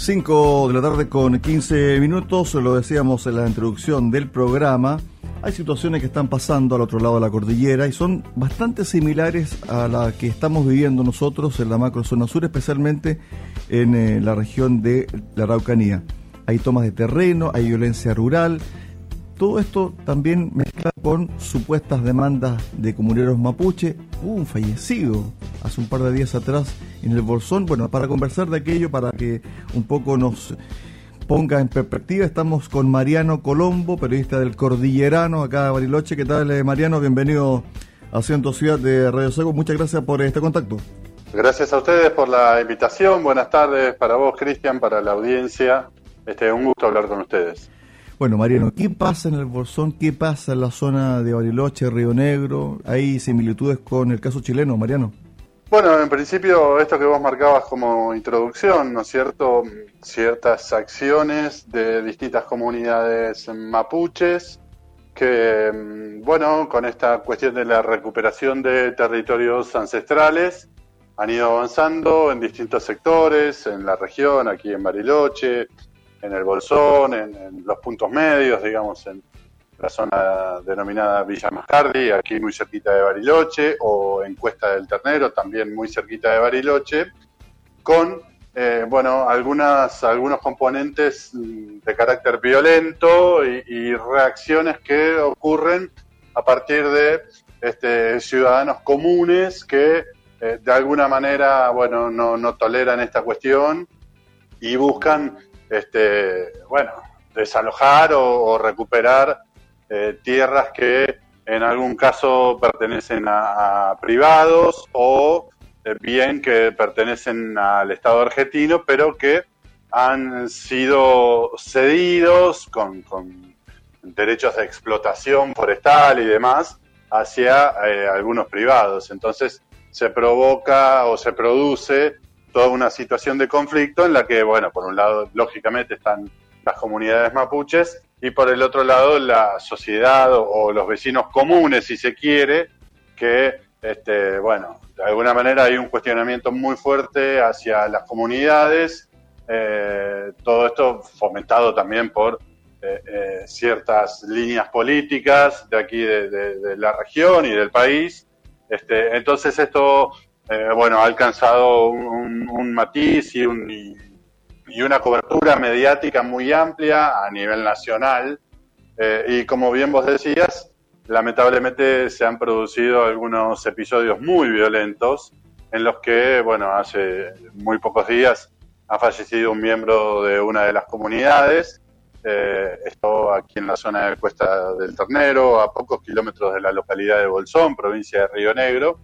5 de la tarde con 15 minutos, lo decíamos en la introducción del programa, hay situaciones que están pasando al otro lado de la cordillera y son bastante similares a la que estamos viviendo nosotros en la macrozona sur, especialmente en eh, la región de la Araucanía. Hay tomas de terreno, hay violencia rural, todo esto también mezcla con supuestas demandas de comuneros mapuche. Hubo un fallecido hace un par de días atrás en el Bolsón. Bueno, para conversar de aquello, para que un poco nos ponga en perspectiva, estamos con Mariano Colombo, periodista del Cordillerano, acá de Bariloche. ¿Qué tal, eh, Mariano? Bienvenido a Ciento Ciudad de Radio Seco. Muchas gracias por este contacto. Gracias a ustedes por la invitación. Buenas tardes para vos, Cristian, para la audiencia. Este, un gusto hablar con ustedes. Bueno, Mariano, ¿qué pasa en el Bolsón? ¿Qué pasa en la zona de Bariloche, Río Negro? ¿Hay similitudes con el caso chileno, Mariano? Bueno, en principio, esto que vos marcabas como introducción, ¿no es cierto? Ciertas acciones de distintas comunidades mapuches que, mm, bueno, con esta cuestión de la recuperación de territorios ancestrales, han ido avanzando en distintos sectores, en la región, aquí en Bariloche, en el Bolsón, en, los puntos medios, digamos, en la zona denominada Villa Mascardi, aquí muy cerquita de Bariloche, o en Cuesta del Ternero, también muy cerquita de Bariloche, con eh, bueno, algunas, algunos componentes de carácter violento y, reacciones que ocurren a partir de este, ciudadanos comunes que eh, de alguna manera bueno, no, no toleran esta cuestión y buscan este, bueno, desalojar o, recuperar eh, tierras que en algún caso pertenecen a, privados o eh, bien que pertenecen al Estado argentino, pero que han sido cedidos con, derechos de explotación forestal y demás hacia eh, algunos privados. Entonces se provoca o se produce toda una situación de conflicto en la que, bueno, por un lado, lógicamente están las comunidades mapuches y por el otro lado la sociedad o, los vecinos comunes, si se quiere, que, este, bueno, de alguna manera hay un cuestionamiento muy fuerte hacia las comunidades, eh, todo esto fomentado también por eh, eh, ciertas líneas políticas de aquí de, la región y del país. Este, entonces esto eh, bueno, ha alcanzado un, matiz y, y, una cobertura mediática muy amplia a nivel nacional. Eh, y como bien vos decías, lamentablemente se han producido algunos episodios muy violentos en los que, bueno, hace muy pocos días ha fallecido un miembro de una de las comunidades. Eh, esto aquí en la zona de Cuesta del Ternero, a pocos kilómetros de la localidad de Bolsón, provincia de Río Negro.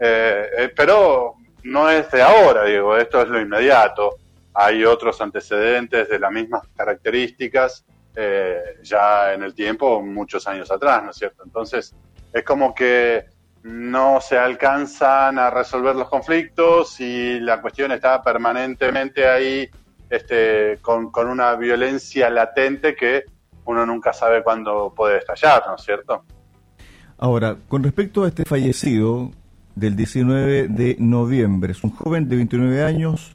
Eh, eh, pero no es de ahora, digo, esto es lo inmediato. Hay otros antecedentes de las mismas características eh, ya en el tiempo, muchos años atrás, ¿no es cierto? Entonces, es como que no se alcanzan a resolver los conflictos y la cuestión está permanentemente ahí este, con, con una violencia latente que uno nunca sabe cuándo puede estallar, ¿no es cierto? Ahora, con respecto a este fallecido, del 19 de noviembre. Es un joven de 29 años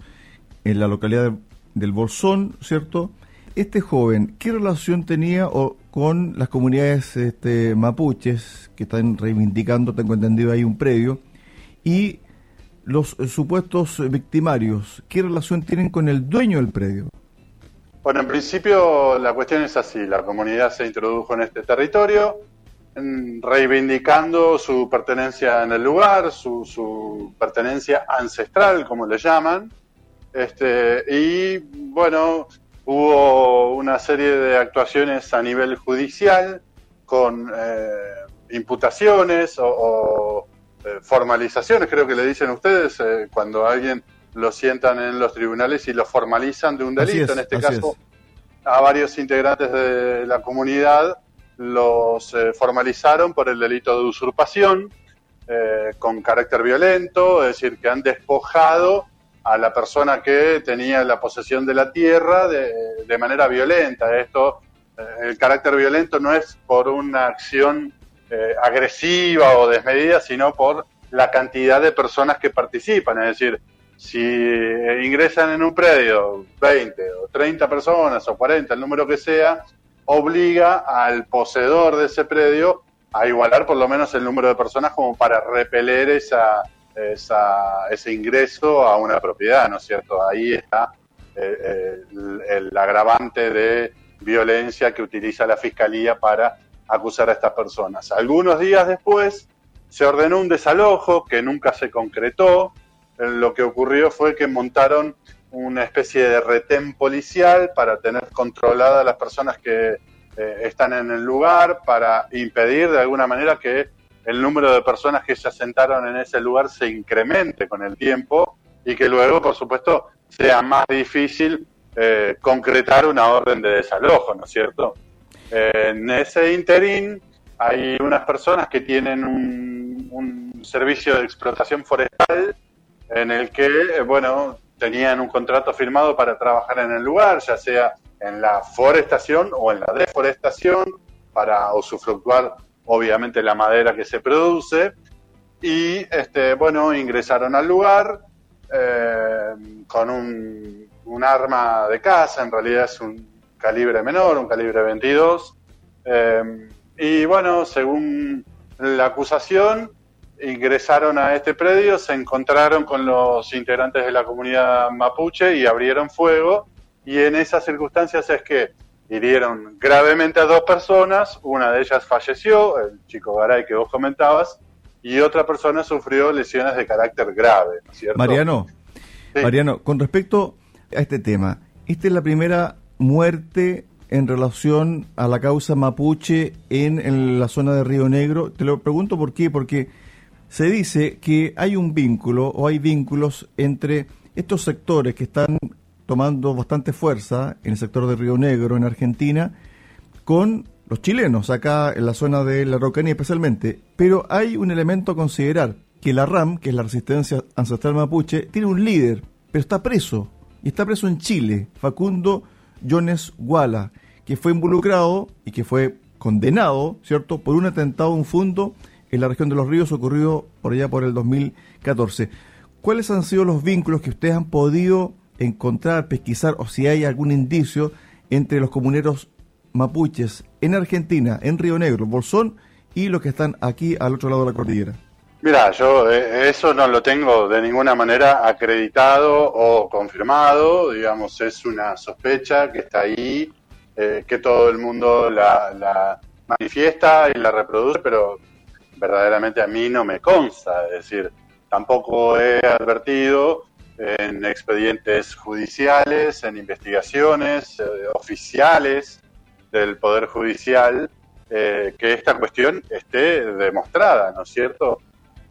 en la localidad del Bolsón, ¿cierto? Este joven, ¿qué relación tenía con las comunidades este, mapuches que están reivindicando, tengo entendido ahí un predio, y los supuestos victimarios, ¿qué relación tienen con el dueño del predio? Bueno, en principio la cuestión es así, la comunidad se introdujo en este territorio, reivindicando su pertenencia en el lugar, su, pertenencia ancestral, como le llaman. Este, y bueno, hubo una serie de actuaciones a nivel judicial con eh, imputaciones o, eh, formalizaciones, creo que le dicen ustedes, eh, cuando alguien lo sientan en los tribunales y lo formalizan de un delito, en este caso a varios integrantes de la comunidad los eh, formalizaron por el delito de usurpación eh, con carácter violento, es decir, que han despojado a la persona que tenía la posesión de la tierra de, manera violenta. Esto, eh, el carácter violento no es por una acción agresiva o desmedida, sino por la cantidad de personas que participan. Es decir, si ingresan en un predio 20 o 30 personas o 40, el número que sea, obliga al poseedor de ese predio a igualar por lo menos el número de personas como para repeler esa, ese ingreso a una propiedad, ¿no es cierto? Ahí está eh, el, agravante de violencia que utiliza la Fiscalía para acusar a estas personas. Algunos días después se ordenó un desalojo que nunca se concretó. Lo que ocurrió fue que montaron una especie de retén policial para tener controlada a las personas que eh, están en el lugar, para impedir de alguna manera que el número de personas que se asentaron en ese lugar se incremente con el tiempo y que luego, por supuesto, sea más difícil eh, concretar una orden de desalojo, ¿no es cierto? Eh, en ese interín hay unas personas que tienen un, un, servicio de explotación forestal en el que, eh, bueno, tenían un contrato firmado para trabajar en el lugar, ya sea en la forestación o en la deforestación, para usufructuar obviamente la madera que se produce. Y este, bueno, ingresaron al lugar, eh, con un, arma de caza, en realidad es un calibre menor, un calibre 22. Eh, y bueno, según la acusación, ingresaron a este predio, se encontraron con los integrantes de la comunidad mapuche y abrieron fuego. Y en esas circunstancias es que hirieron gravemente a dos personas, una de ellas falleció, el chico Garay que vos comentabas, y otra persona sufrió lesiones de carácter grave, ¿cierto? Mariano, Mariano, con respecto a este tema, esta es la primera muerte en relación a la causa mapuche en, la zona de Río Negro. Te lo pregunto por qué, porque se dice que hay un vínculo o hay vínculos entre estos sectores que están tomando bastante fuerza en el sector de Río Negro, en Argentina, con los chilenos, acá en la zona de la Araucanía especialmente. Pero hay un elemento a considerar, que la RAM, que es la resistencia ancestral mapuche, tiene un líder, pero está preso. Y está preso en Chile, Facundo Jones Guala, que fue involucrado y que fue condenado, ¿cierto?, por un atentado a un fondo en la región de los ríos ocurrido por allá por el 2014. ¿Cuáles han sido los vínculos que ustedes han podido encontrar, pesquisar o si hay algún indicio entre los comuneros mapuches en Argentina, en Río Negro, Bolsón y los que están aquí al otro lado de la cordillera? Mira, yo eh, eso no lo tengo de ninguna manera acreditado o confirmado, digamos, es una sospecha que está ahí, eh, que todo el mundo la, manifiesta y la reproduce, pero verdaderamente a mí no me consta, es decir, tampoco he advertido en expedientes judiciales, en investigaciones eh, oficiales del Poder Judicial, que esta cuestión esté demostrada, ¿no es cierto?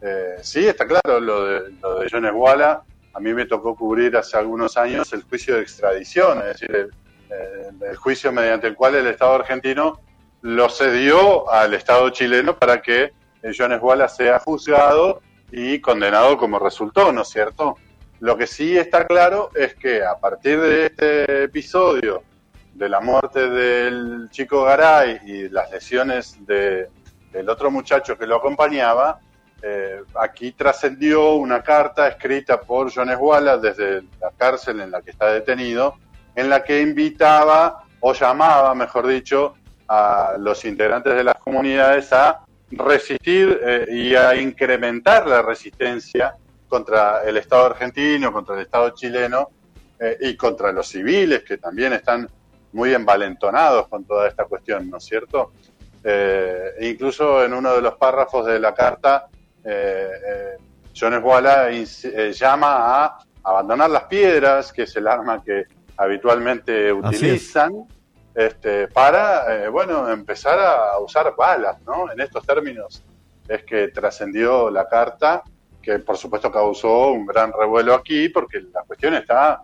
Eh, sí, está claro lo de, lo de Jones Walla. A mí me tocó cubrir hace algunos años el juicio de extradición, es decir, el, juicio mediante el cual el Estado argentino lo cedió al Estado chileno para que Jones Walla sea juzgado y condenado como resultó, ¿no es cierto? Lo que sí está claro es que a partir de este episodio de la muerte del chico Garay y las lesiones de, del otro muchacho que lo acompañaba, eh, aquí trascendió una carta escrita por Jones Wallace desde la cárcel en la que está detenido, en la que invitaba o llamaba, mejor dicho, a los integrantes de las comunidades a resistir eh, y a incrementar la resistencia contra el Estado argentino, contra el Estado chileno eh, y contra los civiles que también están muy envalentonados con toda esta cuestión, ¿no es cierto? incluso en uno de los párrafos de la carta eh, eh, Jones Walla eh, llama a abandonar las piedras, que es el arma que habitualmente utilizan, este, para, bueno, empezar a usar balas, ¿no? En estos términos es que trascendió la carta, que por supuesto causó un gran revuelo aquí, porque la cuestión está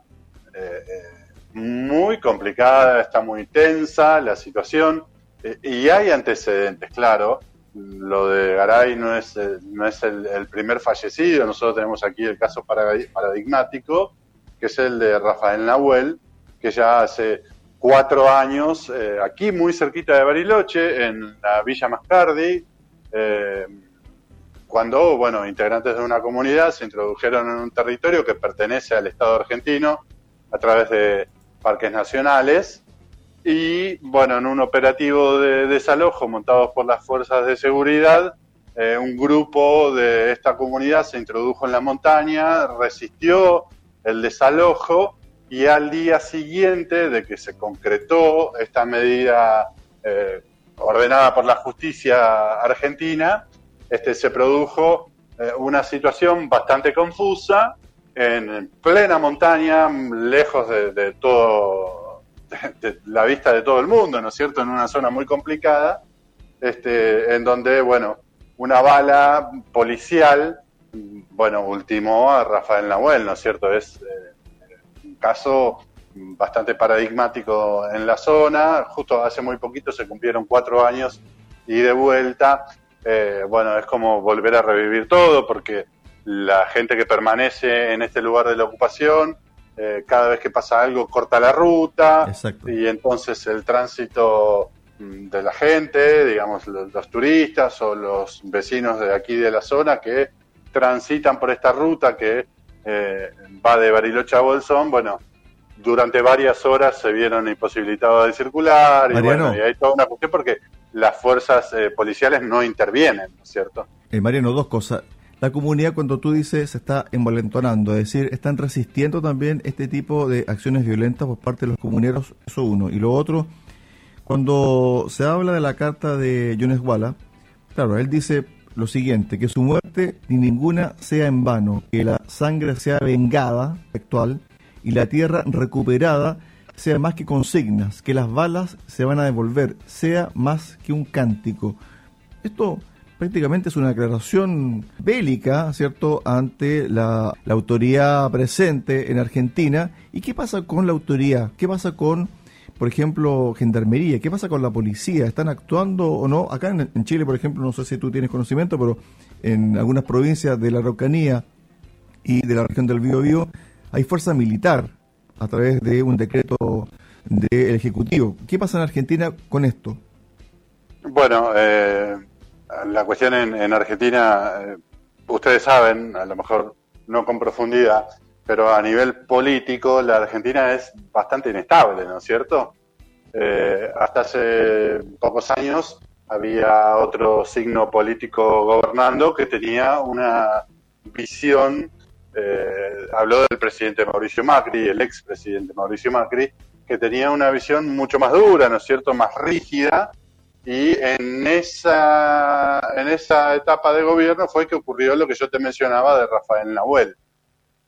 muy complicada, está muy tensa la situación, y hay antecedentes, claro, lo de Garay no es, eh, no es el, primer fallecido, nosotros tenemos aquí el caso paradigmático, que es el de Rafael Nahuel, que ya hace cuatro años, eh, aquí muy cerquita de Bariloche, en la Villa Mascardi, eh, cuando, bueno, integrantes de una comunidad se introdujeron en un territorio que pertenece al Estado argentino a través de parques nacionales y, bueno, en un operativo de desalojo montado por las fuerzas de seguridad, eh, un grupo de esta comunidad se introdujo en la montaña, resistió el desalojo y al día siguiente de que se concretó esta medida eh, ordenada por la justicia argentina, este, se produjo eh, una situación bastante confusa en plena montaña, lejos de, todo, la vista de todo el mundo, ¿no es cierto? En una zona muy complicada, este, en donde, bueno, una bala policial, bueno, ultimó a Rafael Nahuel, ¿no es cierto? Es eh, caso bastante paradigmático en la zona. Justo hace muy poquito se cumplieron cuatro años y de vuelta, eh, bueno, es como volver a revivir todo porque la gente que permanece en este lugar de la ocupación, eh, cada vez que pasa algo corta la ruta y entonces el tránsito mm, de la gente, digamos los, turistas o los vecinos de aquí de la zona que transitan por esta ruta que eh, va de Bariloche a Bolsón, bueno, durante varias horas se vieron imposibilitados de circular y, bueno, y hay toda una cuestión porque las fuerzas eh, policiales no intervienen, ¿no es cierto? Eh, Mariano, dos cosas. La comunidad, cuando tú dices, se está envalentonando, es decir, están resistiendo también este tipo de acciones violentas por parte de los comuneros, eso uno. Y lo otro, cuando se habla de la carta de Jones Walla, claro, él dice lo siguiente, que su muerte ni ninguna sea en vano, que la sangre sea vengada, actual, y la tierra recuperada sea más que consignas, que las balas se van a devolver, sea más que un cántico. Esto prácticamente es una declaración bélica, ¿cierto?, ante la, la, autoridad presente en Argentina. ¿Y qué pasa con la autoridad? ¿Qué pasa con, por ejemplo, Gendarmería? ¿Qué pasa con la policía? ¿Están actuando o no? Acá en, en Chile, por ejemplo, no sé si tú tienes conocimiento, pero en algunas provincias de la Araucanía y de la región del Biobío hay fuerza militar a través de un decreto del Ejecutivo. ¿Qué pasa en Argentina con esto? Bueno, eh, la cuestión en, Argentina, eh, ustedes saben, a lo mejor no con profundidad, pero a nivel político la Argentina es bastante inestable, ¿no es cierto? Eh, hasta hace pocos años había otro signo político gobernando que tenía una visión eh, habló del presidente Mauricio Macri, el expresidente Mauricio Macri, que tenía una visión mucho más dura, ¿no es cierto?, más rígida, y en esa, en esa etapa de gobierno fue que ocurrió lo que yo te mencionaba de Rafael Nahuel.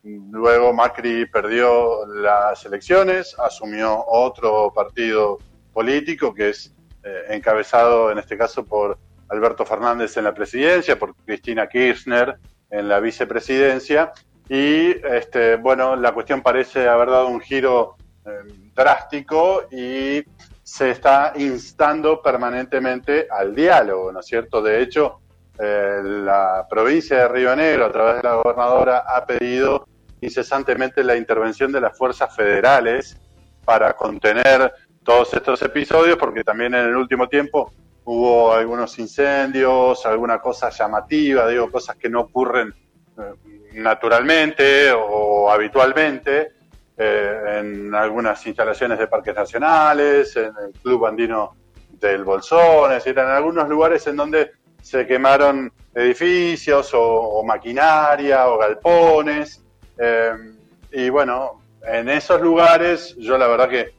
Luego Macri perdió las elecciones, asumió otro partido político que es eh, encabezado en este caso por Alberto Fernández en la presidencia, por Cristina Kirchner en la vicepresidencia, y este, bueno, la cuestión parece haber dado un giro eh, drástico y se está instando permanentemente al diálogo, ¿no es cierto? De hecho, eh, la provincia de Río Negro, a través de la gobernadora, ha pedido incesantemente la intervención de las fuerzas federales para contener todos estos episodios, porque también en el último tiempo hubo algunos incendios, alguna cosa llamativa, digo, cosas que no ocurren eh, naturalmente o habitualmente eh, en algunas instalaciones de parques nacionales, en el Club Andino del Bolsón, es decir, en algunos lugares en donde se quemaron edificios o, maquinaria o galpones. Eh, y bueno, en esos lugares yo la verdad que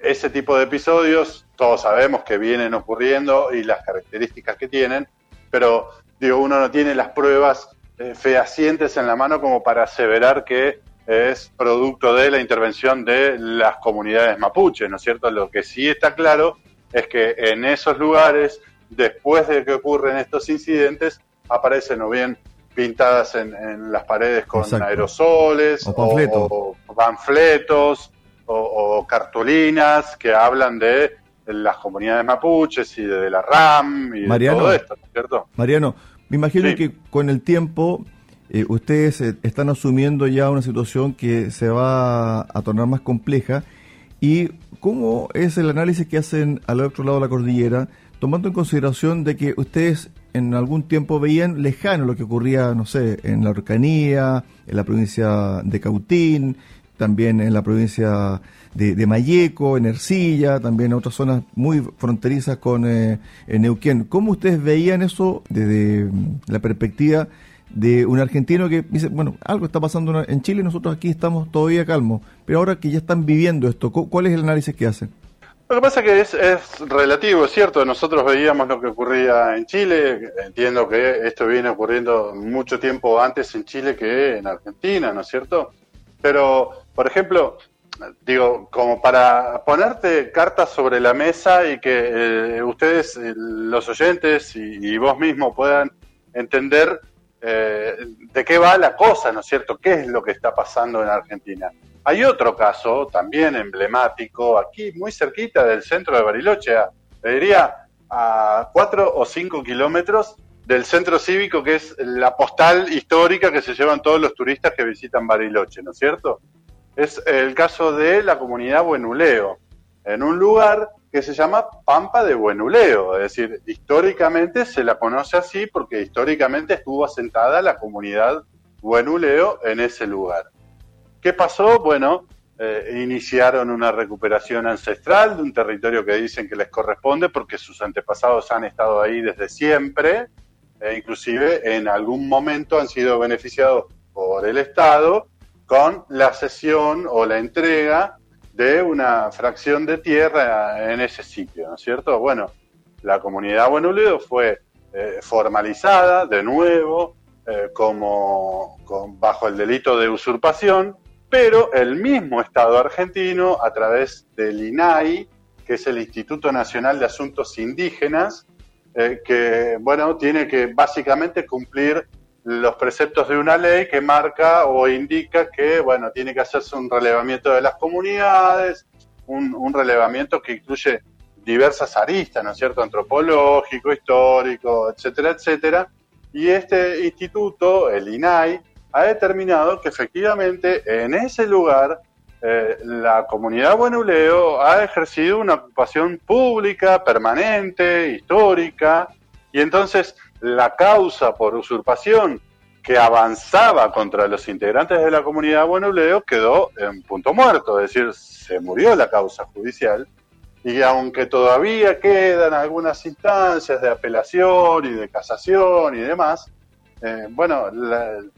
ese tipo de episodios todos sabemos que vienen ocurriendo y las características que tienen, pero digo, uno no tiene las pruebas eh, fehacientes en la mano como para aseverar que es producto de la intervención de las comunidades mapuches, ¿no es cierto? Lo que sí está claro es que en esos lugares, después de que ocurren estos incidentes, aparecen o bien pintadas en, las paredes con aerosoles o, panfletos o, cartulinas que hablan de las comunidades mapuches y de, la RAM y de todo esto, ¿no es cierto? Mariano, me imagino que con el tiempo eh, ustedes eh, están asumiendo ya una situación que se va a tornar más compleja. ¿Y cómo es el análisis que hacen al otro lado de la cordillera, tomando en consideración de que ustedes en algún tiempo veían lejano lo que ocurría, no sé, en la Orcanía, en la provincia de Cautín, también en la provincia de, de Mayeco, en Ercilla, también en otras zonas muy fronterizas con eh, Neuquén. ¿Cómo ustedes veían eso desde la perspectiva de un argentino que dice, bueno, algo está pasando en Chile, nosotros aquí estamos todavía calmos, pero ahora que ya están viviendo esto, ¿cuál es el análisis que hacen? Lo que pasa es que es, relativo, es cierto, nosotros veíamos lo que ocurría en Chile, entiendo que esto viene ocurriendo mucho tiempo antes en Chile que en Argentina, ¿no es cierto? Pero, por ejemplo, digo, como para ponerte cartas sobre la mesa y que eh, ustedes, eh, los oyentes y, y, vos mismo puedan entender eh, de qué va la cosa, ¿no es cierto? ¿Qué es lo que está pasando en Argentina? Hay otro caso también emblemático, aquí muy cerquita del centro de Bariloche, le diría a cuatro o cinco kilómetros del centro cívico, que es la postal histórica que se llevan todos los turistas que visitan Bariloche, ¿no es cierto? Es el caso de la comunidad Buenuleo, en un lugar que se llama Pampa de Buenuleo, es decir, históricamente se la conoce así porque históricamente estuvo asentada la comunidad Buenuleo en ese lugar. ¿Qué pasó? Bueno, eh, iniciaron una recuperación ancestral de un territorio que dicen que les corresponde porque sus antepasados han estado ahí desde siempre, e inclusive en algún momento han sido beneficiados por el Estado con la cesión o la entrega de una fracción de tierra en ese sitio, ¿no es cierto? Bueno, la comunidad Buenuledo fue eh, formalizada de nuevo eh, como bajo el delito de usurpación, pero el mismo Estado argentino, a través del INAI, que es el Instituto Nacional de Asuntos Indígenas, eh, que bueno tiene que básicamente cumplir los preceptos de una ley que marca o indica que, bueno, tiene que hacerse un relevamiento de las comunidades, un, relevamiento que incluye diversas aristas, ¿no es cierto?, antropológico, histórico, etcétera, etcétera. Y este instituto, el INAI, ha determinado que efectivamente en ese lugar eh, la comunidad buenuleo ha ejercido una ocupación pública, permanente, histórica, y entonces la causa por usurpación que avanzaba contra los integrantes de la comunidad Buenuleo quedó en punto muerto, es decir, se murió la causa judicial y aunque todavía quedan algunas instancias de apelación y de casación y demás, eh, bueno,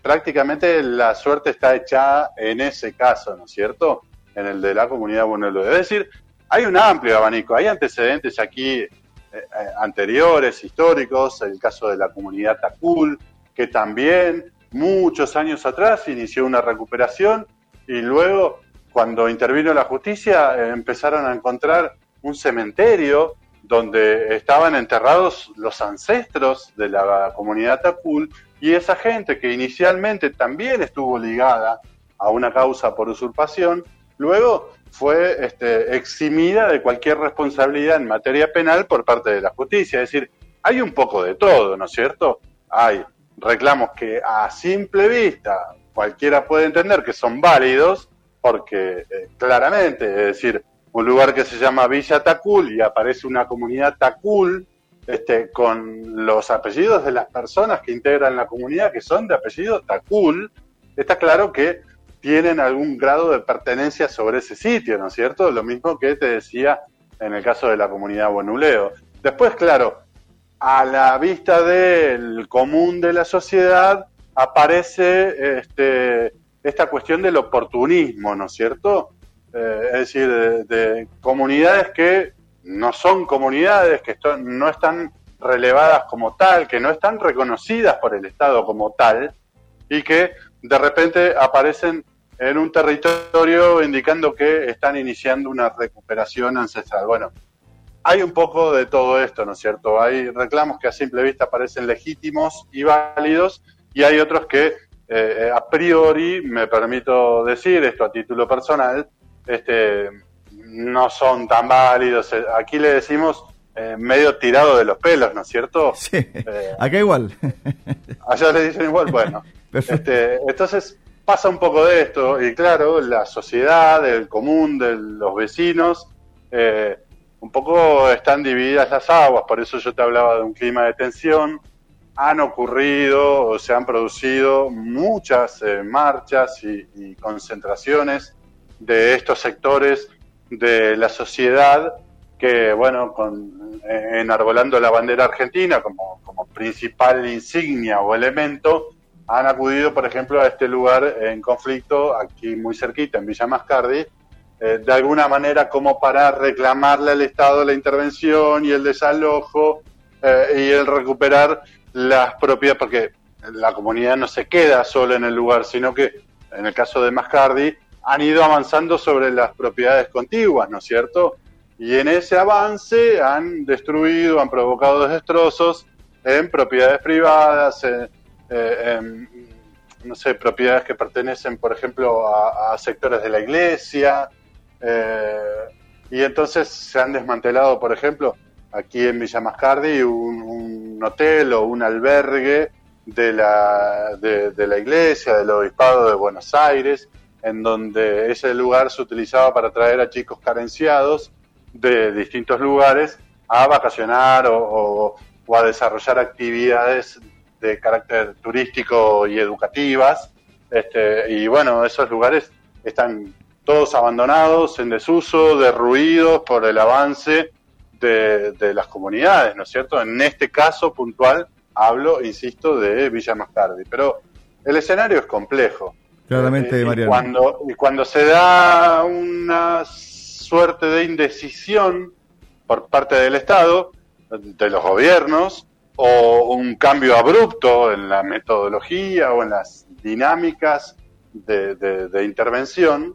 prácticamente la suerte está echada en ese caso, ¿no es cierto? En el de la comunidad Buenuleo. Es decir, hay un amplio abanico, hay antecedentes aquí eh, eh, anteriores, históricos, el caso de la comunidad Tacul, que también muchos años atrás inició una recuperación y luego, cuando intervino la justicia, empezaron a encontrar un cementerio donde estaban enterrados los ancestros de la comunidad Tacul y esa gente que inicialmente también estuvo ligada a una causa por usurpación, luego fue este, eximida de cualquier responsabilidad en materia penal por parte de la justicia. Es decir, hay un poco de todo, ¿no es cierto? Hay reclamos que a simple vista cualquiera puede entender que son válidos, porque eh, claramente, es decir, un lugar que se llama Villa Tacul y aparece una comunidad Tacul, este, con los apellidos de las personas que integran la comunidad, que son de apellido Tacul, está claro que tienen algún grado de pertenencia sobre ese sitio, ¿no es cierto? Lo mismo que te decía en el caso de la comunidad Buenuleo. Después, claro, a la vista del común de la sociedad aparece este, esta cuestión del oportunismo, ¿no es cierto? Eh, es decir, de, comunidades que no son comunidades, que no están relevadas como tal, que no están reconocidas por el Estado como tal, y que de repente aparecen en un territorio indicando que están iniciando una recuperación ancestral. Bueno, hay un poco de todo esto, ¿no es cierto? Hay reclamos que a simple vista parecen legítimos y válidos y hay otros que eh, a priori, me permito decir esto a título personal, este, no son tan válidos. Aquí le decimos eh, medio tirado de los pelos, ¿no es cierto? Sí, eh, acá igual. Allá le dicen igual, bueno. Este, entonces, pasa un poco de esto y claro, la sociedad, el común de los vecinos, eh, un poco están divididas las aguas, por eso yo te hablaba de un clima de tensión, han ocurrido o se han producido muchas eh, marchas y, concentraciones de estos sectores de la sociedad que, bueno, con, eh, enarbolando la bandera argentina como, como principal insignia o elemento, han acudido, por ejemplo, a este lugar en conflicto, aquí muy cerquita, en Villa Mascardi, eh, de alguna manera como para reclamarle al Estado la intervención y el desalojo y el recuperar las propiedades, porque la comunidad no se queda solo en el lugar, sino que en el caso de Mascardi han ido avanzando sobre las propiedades contiguas, ¿no es cierto? Y en ese avance han destruido, han provocado destrozos en propiedades privadas, en, sé, propiedades que pertenecen, por ejemplo, a, sectores de la iglesia. Eh, y entonces se han desmantelado, por ejemplo, aquí en Villa Mascardi un, hotel o un albergue de, la iglesia, del obispado de Buenos Aires, en donde ese lugar se utilizaba para traer a chicos carenciados de distintos lugares a vacacionar o, a desarrollar actividades de carácter turístico y educativas. Este, y bueno, esos lugares están todos abandonados, en desuso, derruidos por el avance de, las comunidades, ¿no es cierto? En este caso puntual hablo, insisto, de Villa Mascardi, pero el escenario es complejo. Claramente, eh, Mariano. Y cuando, y cuando se da una suerte de indecisión por parte del Estado, de los gobiernos, o un cambio abrupto en la metodología o en las dinámicas de, intervención,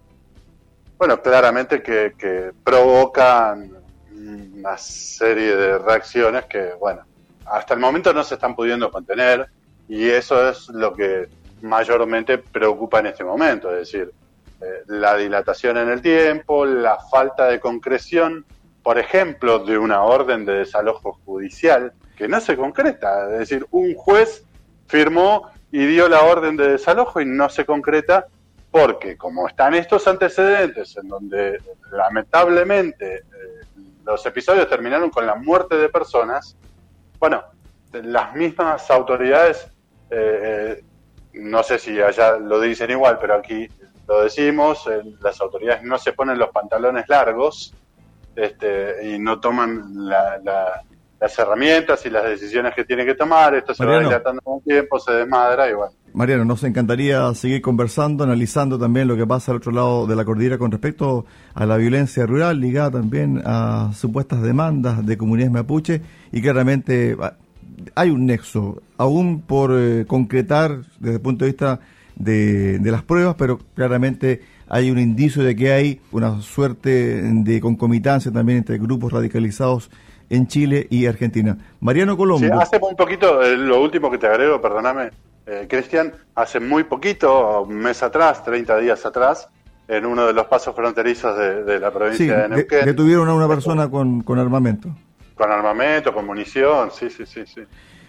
bueno, claramente que, que provocan una serie de reacciones que, bueno, hasta el momento no se están pudiendo contener y eso es lo que mayormente preocupa en este momento, es decir, eh, la dilatación en el tiempo, la falta de concreción, por ejemplo, de una orden de desalojo judicial que no se concreta, es decir, un juez firmó y dio la orden de desalojo y no se concreta porque como están estos antecedentes en donde lamentablemente eh, los episodios terminaron con la muerte de personas, bueno, las mismas autoridades, eh, eh, no sé si allá lo dicen igual, pero aquí lo decimos, eh, las autoridades no se ponen los pantalones largos este, y no toman las herramientas y las decisiones que tienen que tomar, esto se va dilatando con tiempo, se desmadra y bueno. Mariano, nos encantaría seguir conversando, analizando también lo que pasa al otro lado de la cordillera con respecto a la violencia rural, ligada también a supuestas demandas de comunidades mapuche, y claramente ah, hay un nexo, aún por eh, concretar desde el punto de vista de, de las pruebas, pero claramente hay un indicio de que hay una suerte de concomitancia también entre grupos radicalizados en Chile y Argentina. Mariano Colombo. Sí, hace un poquito, eh, lo último que te agrego, perdóname, eh, Cristian, hace muy poquito, un mes atrás, 30 días atrás, en uno de los pasos fronterizos de, la provincia de Neuquén. Que, tuvieron a una persona con, armamento. Con armamento, con munición, sí, sí, sí, sí.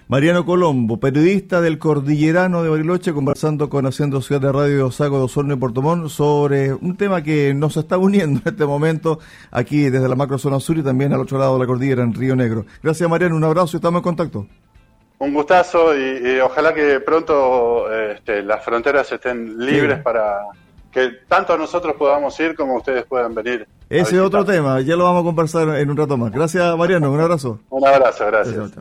Mariano Colombo, periodista del Cordillerano de Bariloche, conversando con Haciendo Ciudad de Radio Osago de Osorno y Portomón sobre un tema que nos está uniendo en este momento aquí desde la macrozona sur y también al otro lado de la cordillera en Río Negro. Gracias Mariano, un abrazo y estamos en contacto. Un gustazo y, ojalá que pronto este, las fronteras estén libres para que tanto nosotros podamos ir como ustedes puedan venir. Ese es otro tema, ya lo vamos a conversar en un rato más. Gracias Mariano, un abrazo. Un abrazo, gracias.